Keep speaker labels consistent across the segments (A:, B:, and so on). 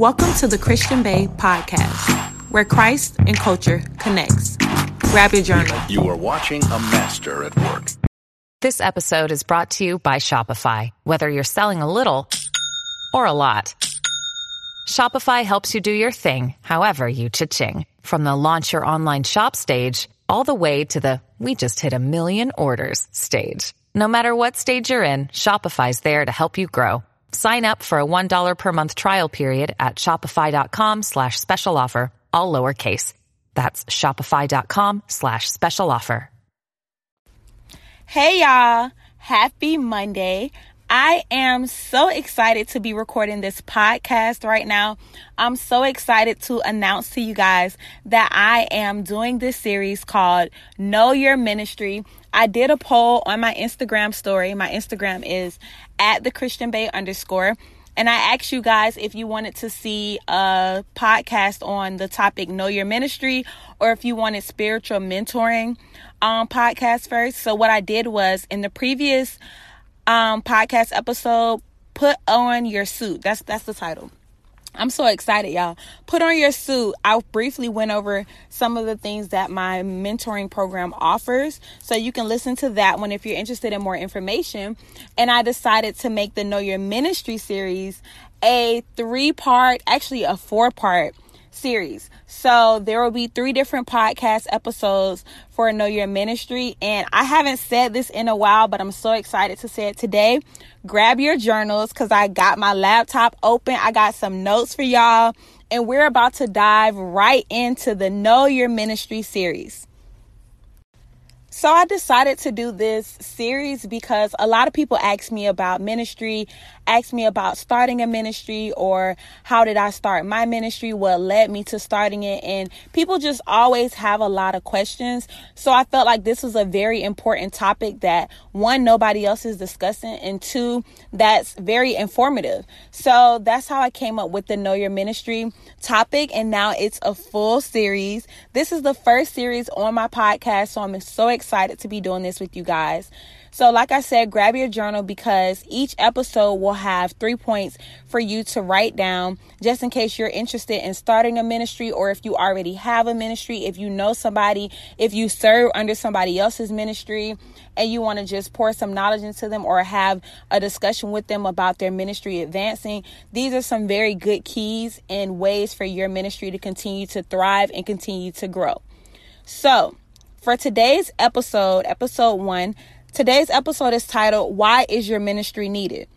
A: Welcome to the Christian Bae podcast, where Christ and culture connects. Grab your journal.
B: You are watching a master at work.
C: This episode is brought to you by Shopify. Whether you're selling a little or a lot, Shopify helps you do your thing, however you cha-ching. From the launch your online shop stage, all the way to the we just hit a million orders stage. No matter what stage you're in, Shopify's there to help you grow. Sign up for a $1 per month trial period at shopify.com slash special offer, all lowercase. That's shopify.com slash special offer.
A: Hey y'all, happy Monday. I am so excited to be recording this podcast right now. I'm so excited to announce to you guys that I am doing this series called Know Your Ministry. I did a poll on my Instagram story. My Instagram is at the Christian Bae underscore. And I asked you guys if you wanted to see a podcast on the topic Know Your Ministry or if you wanted spiritual mentoring um, podcast first. So what I did was in the previous um, podcast episode, put on your suit. That's that's the title. I'm so excited, y'all. Put on your suit. I briefly went over some of the things that my mentoring program offers. So you can listen to that one if you're interested in more information. And I decided to make the Know Your Ministry series a three part, actually a four part series. So there will be three different podcast episodes for Know Your Ministry. And I haven't said this in a while, but I'm so excited to say it today. Grab your journals because I got my laptop open. I got some notes for y'all. And we're about to dive right into the Know Your Ministry series. So I decided to do this series because a lot of people ask me about ministry, ask me about starting a ministry or how did I start my ministry, what led me to starting it and people just always have a lot of questions. So I felt like this was a very important topic that one nobody else is discussing and two that's very informative. So that's how I came up with the Know Your Ministry topic and now it's a full series. This is the first series on my podcast so I'm so excited to be doing this with you guys. So, like I said, grab your journal because each episode will have three points for you to write down just in case you're interested in starting a ministry or if you already have a ministry, if you know somebody, if you serve under somebody else's ministry and you want to just pour some knowledge into them or have a discussion with them about their ministry advancing. These are some very good keys and ways for your ministry to continue to thrive and continue to grow. So, for today's episode, episode one, today's episode is titled, Why is Your Ministry Needed?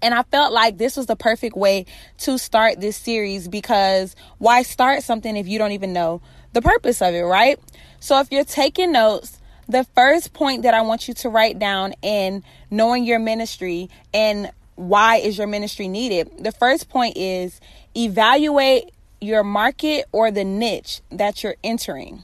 A: And I felt like this was the perfect way to start this series because why start something if you don't even know the purpose of it, right? So if you're taking notes, the first point that I want you to write down in knowing your ministry and why is your ministry needed, the first point is evaluate your market or the niche that you're entering.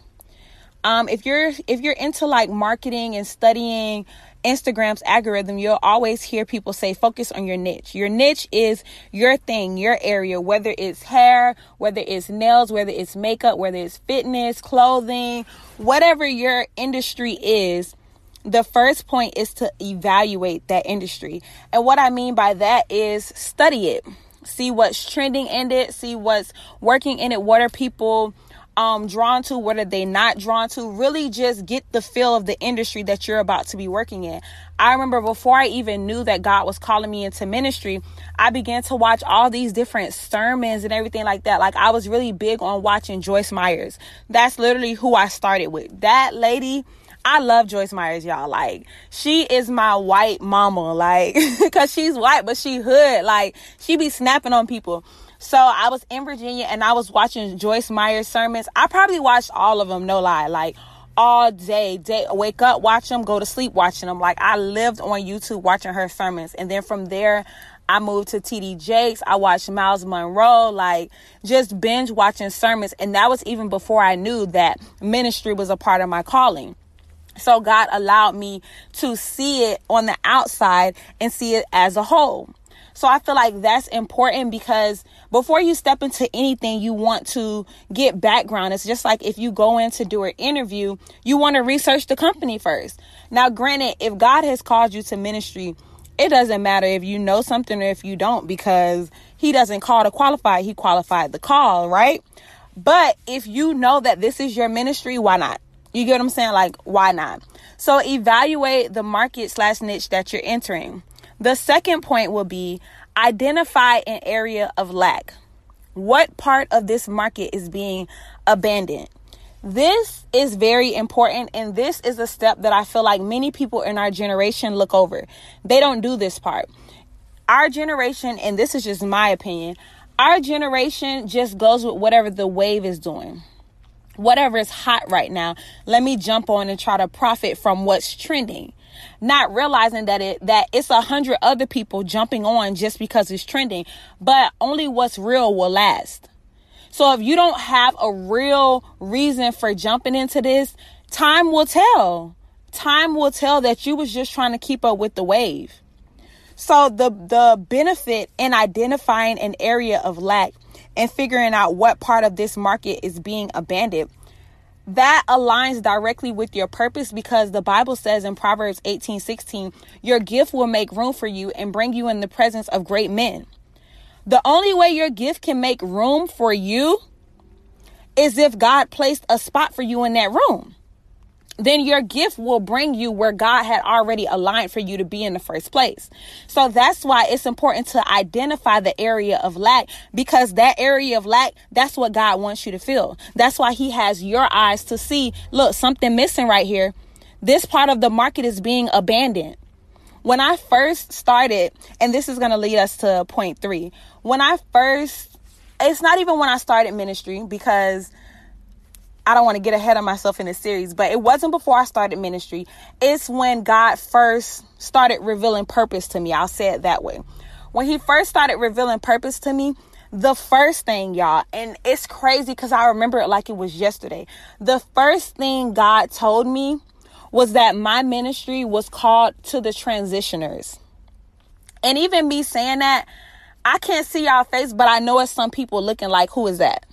A: Um, if you're if you're into like marketing and studying Instagram's algorithm, you'll always hear people say focus on your niche. Your niche is your thing, your area, whether it's hair, whether it's nails, whether it's makeup, whether it's fitness, clothing, whatever your industry is. The first point is to evaluate that industry. And what I mean by that is study it. See what's trending in it, see what's working in it, what are people um drawn to what are they not drawn to really just get the feel of the industry that you're about to be working in i remember before i even knew that god was calling me into ministry i began to watch all these different sermons and everything like that like i was really big on watching joyce myers that's literally who i started with that lady I love Joyce Myers, y'all. Like, she is my white mama. Like, cause she's white, but she hood. Like, she be snapping on people. So I was in Virginia and I was watching Joyce Myers sermons. I probably watched all of them, no lie. Like all day, day wake up, watch them, go to sleep watching them. Like I lived on YouTube watching her sermons. And then from there, I moved to TD Jakes. I watched Myles Munroe, like just binge watching sermons. And that was even before I knew that ministry was a part of my calling. So God allowed me to see it on the outside and see it as a whole. So I feel like that's important because before you step into anything, you want to get background. It's just like if you go in to do an interview, you want to research the company first. Now, granted, if God has called you to ministry, it doesn't matter if you know something or if you don't because he doesn't call to qualify, he qualified the call, right? But if you know that this is your ministry, why not? You get what I'm saying? Like, why not? So evaluate the market slash niche that you're entering. The second point will be identify an area of lack. What part of this market is being abandoned? This is very important, and this is a step that I feel like many people in our generation look over. They don't do this part. Our generation, and this is just my opinion, our generation just goes with whatever the wave is doing. Whatever is hot right now, let me jump on and try to profit from what's trending. Not realizing that it that it's a hundred other people jumping on just because it's trending, but only what's real will last. So if you don't have a real reason for jumping into this, time will tell. Time will tell that you was just trying to keep up with the wave. So the the benefit in identifying an area of lack and figuring out what part of this market is being abandoned that aligns directly with your purpose because the Bible says in Proverbs 18 16, your gift will make room for you and bring you in the presence of great men. The only way your gift can make room for you is if God placed a spot for you in that room. Then your gift will bring you where God had already aligned for you to be in the first place. So that's why it's important to identify the area of lack because that area of lack, that's what God wants you to feel. That's why He has your eyes to see, look, something missing right here. This part of the market is being abandoned. When I first started, and this is going to lead us to point three. When I first, it's not even when I started ministry because I don't want to get ahead of myself in the series, but it wasn't before I started ministry. It's when God first started revealing purpose to me. I'll say it that way. When He first started revealing purpose to me, the first thing, y'all, and it's crazy because I remember it like it was yesterday. The first thing God told me was that my ministry was called to the transitioners. And even me saying that, I can't see y'all face, but I know it's some people looking like, who is that?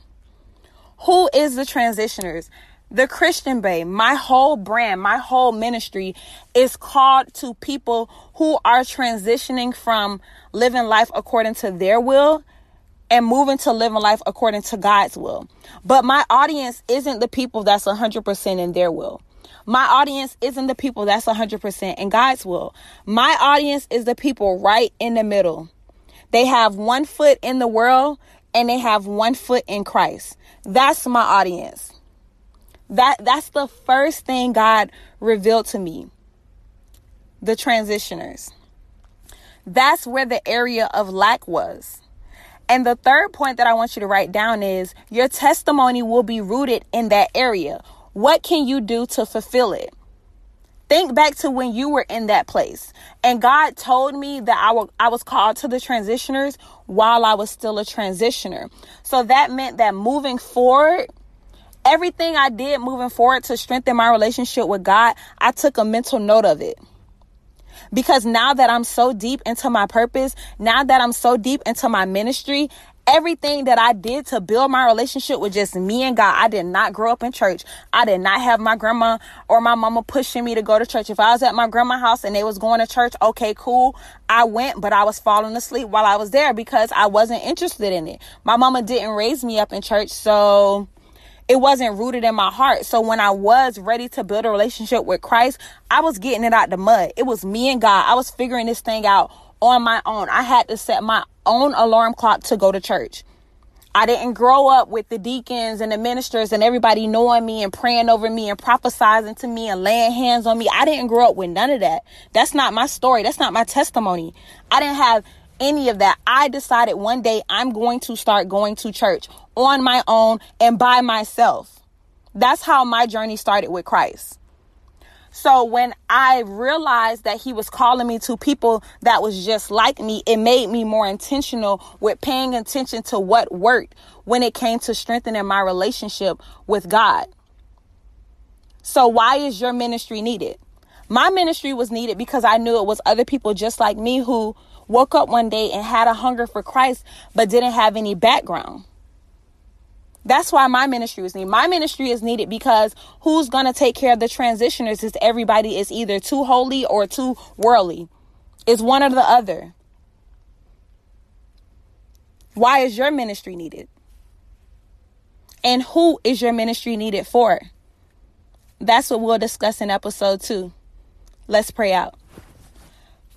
A: Who is the transitioners? The Christian Bae, my whole brand, my whole ministry is called to people who are transitioning from living life according to their will and moving to living life according to God's will. But my audience isn't the people that's 100% in their will. My audience isn't the people that's 100% in God's will. My audience is the people right in the middle. They have one foot in the world and they have one foot in Christ. That's my audience. That that's the first thing God revealed to me. The transitioners. That's where the area of lack was. And the third point that I want you to write down is your testimony will be rooted in that area. What can you do to fulfill it? Think back to when you were in that place. And God told me that I, I was called to the transitioners while I was still a transitioner. So that meant that moving forward, everything I did moving forward to strengthen my relationship with God, I took a mental note of it. Because now that I'm so deep into my purpose, now that I'm so deep into my ministry, everything that I did to build my relationship with just me and God. I did not grow up in church. I did not have my grandma or my mama pushing me to go to church. If I was at my grandma's house and they was going to church, okay, cool. I went, but I was falling asleep while I was there because I wasn't interested in it. My mama didn't raise me up in church, so it wasn't rooted in my heart. So when I was ready to build a relationship with Christ, I was getting it out the mud. It was me and God. I was figuring this thing out on my own. I had to set my own alarm clock to go to church. I didn't grow up with the deacons and the ministers and everybody knowing me and praying over me and prophesizing to me and laying hands on me. I didn't grow up with none of that. That's not my story. That's not my testimony. I didn't have any of that. I decided one day I'm going to start going to church on my own and by myself. That's how my journey started with Christ. So when I realized that he was calling me to people that was just like me, it made me more intentional with paying attention to what worked when it came to strengthening my relationship with God. So why is your ministry needed? My ministry was needed because I knew it was other people just like me who woke up one day and had a hunger for Christ but didn't have any background. That's why my ministry is needed. My ministry is needed because who's going to take care of the transitioners is everybody is either too holy or too worldly. It's one or the other. Why is your ministry needed? And who is your ministry needed for? That's what we'll discuss in episode two. Let's pray out.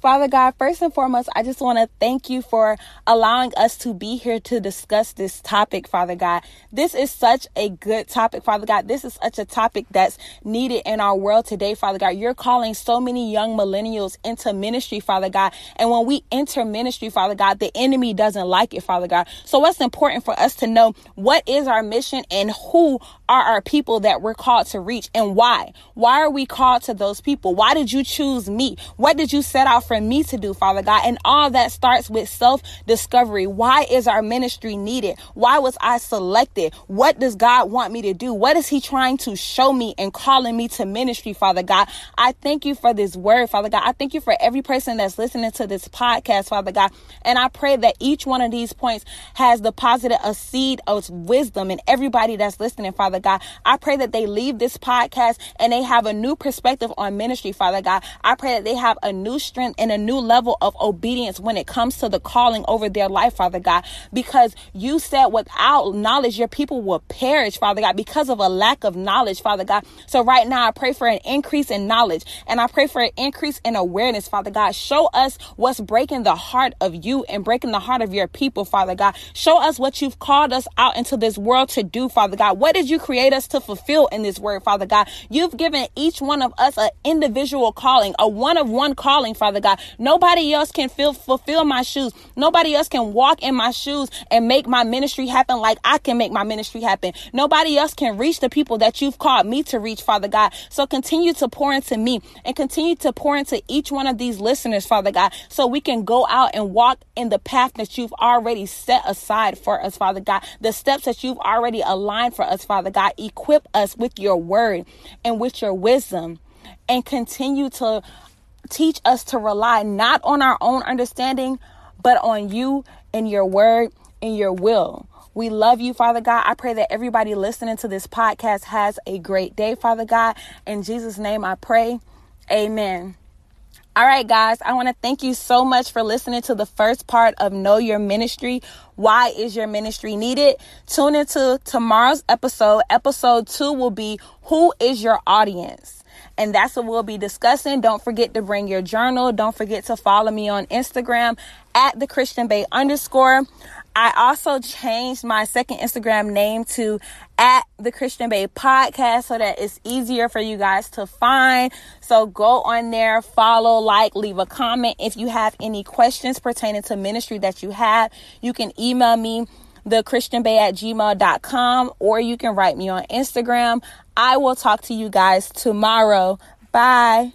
A: Father God, first and foremost, I just want to thank you for allowing us to be here to discuss this topic, Father God. This is such a good topic, Father God. This is such a topic that's needed in our world today, Father God. You're calling so many young millennials into ministry, Father God. And when we enter ministry, Father God, the enemy doesn't like it, Father God. So what's important for us to know what is our mission and who are our people that we're called to reach and why? Why are we called to those people? Why did you choose me? What did you set out for me to do, Father God? And all that starts with self discovery. Why is our ministry needed? Why was I selected? What does God want me to do? What is He trying to show me and calling me to ministry, Father God? I thank you for this word, Father God. I thank you for every person that's listening to this podcast, Father God. And I pray that each one of these points has deposited a seed of wisdom in everybody that's listening, Father. Father God. I pray that they leave this podcast and they have a new perspective on ministry, Father God. I pray that they have a new strength and a new level of obedience when it comes to the calling over their life, Father God, because you said without knowledge, your people will perish, Father God, because of a lack of knowledge, Father God. So right now, I pray for an increase in knowledge and I pray for an increase in awareness, Father God. Show us what's breaking the heart of you and breaking the heart of your people, Father God. Show us what you've called us out into this world to do, Father God. What did you create us to fulfill in this word, Father God. You've given each one of us an individual calling, a one of one calling, Father God. Nobody else can fill, fulfill my shoes. Nobody else can walk in my shoes and make my ministry happen like I can make my ministry happen. Nobody else can reach the people that you've called me to reach, Father God. So continue to pour into me and continue to pour into each one of these listeners, Father God, so we can go out and walk in the path that you've already set aside for us, Father God. The steps that you've already aligned for us, Father God. Equip us with your word and with your wisdom and continue to teach us to rely not on our own understanding, but on you and your word and your will. We love you, Father God. I pray that everybody listening to this podcast has a great day, Father God. In Jesus' name I pray. Amen. All right, guys, I want to thank you so much for listening to the first part of Know Your Ministry. Why is your ministry needed? Tune into tomorrow's episode. Episode two will be Who is your audience? And that's what we'll be discussing. Don't forget to bring your journal. Don't forget to follow me on Instagram at the Christian Bae underscore. I also changed my second Instagram name to at the Christian Bae podcast so that it's easier for you guys to find. So go on there, follow, like, leave a comment. If you have any questions pertaining to ministry that you have, you can email me the christianbae at gmail.com or you can write me on Instagram. I will talk to you guys tomorrow. Bye.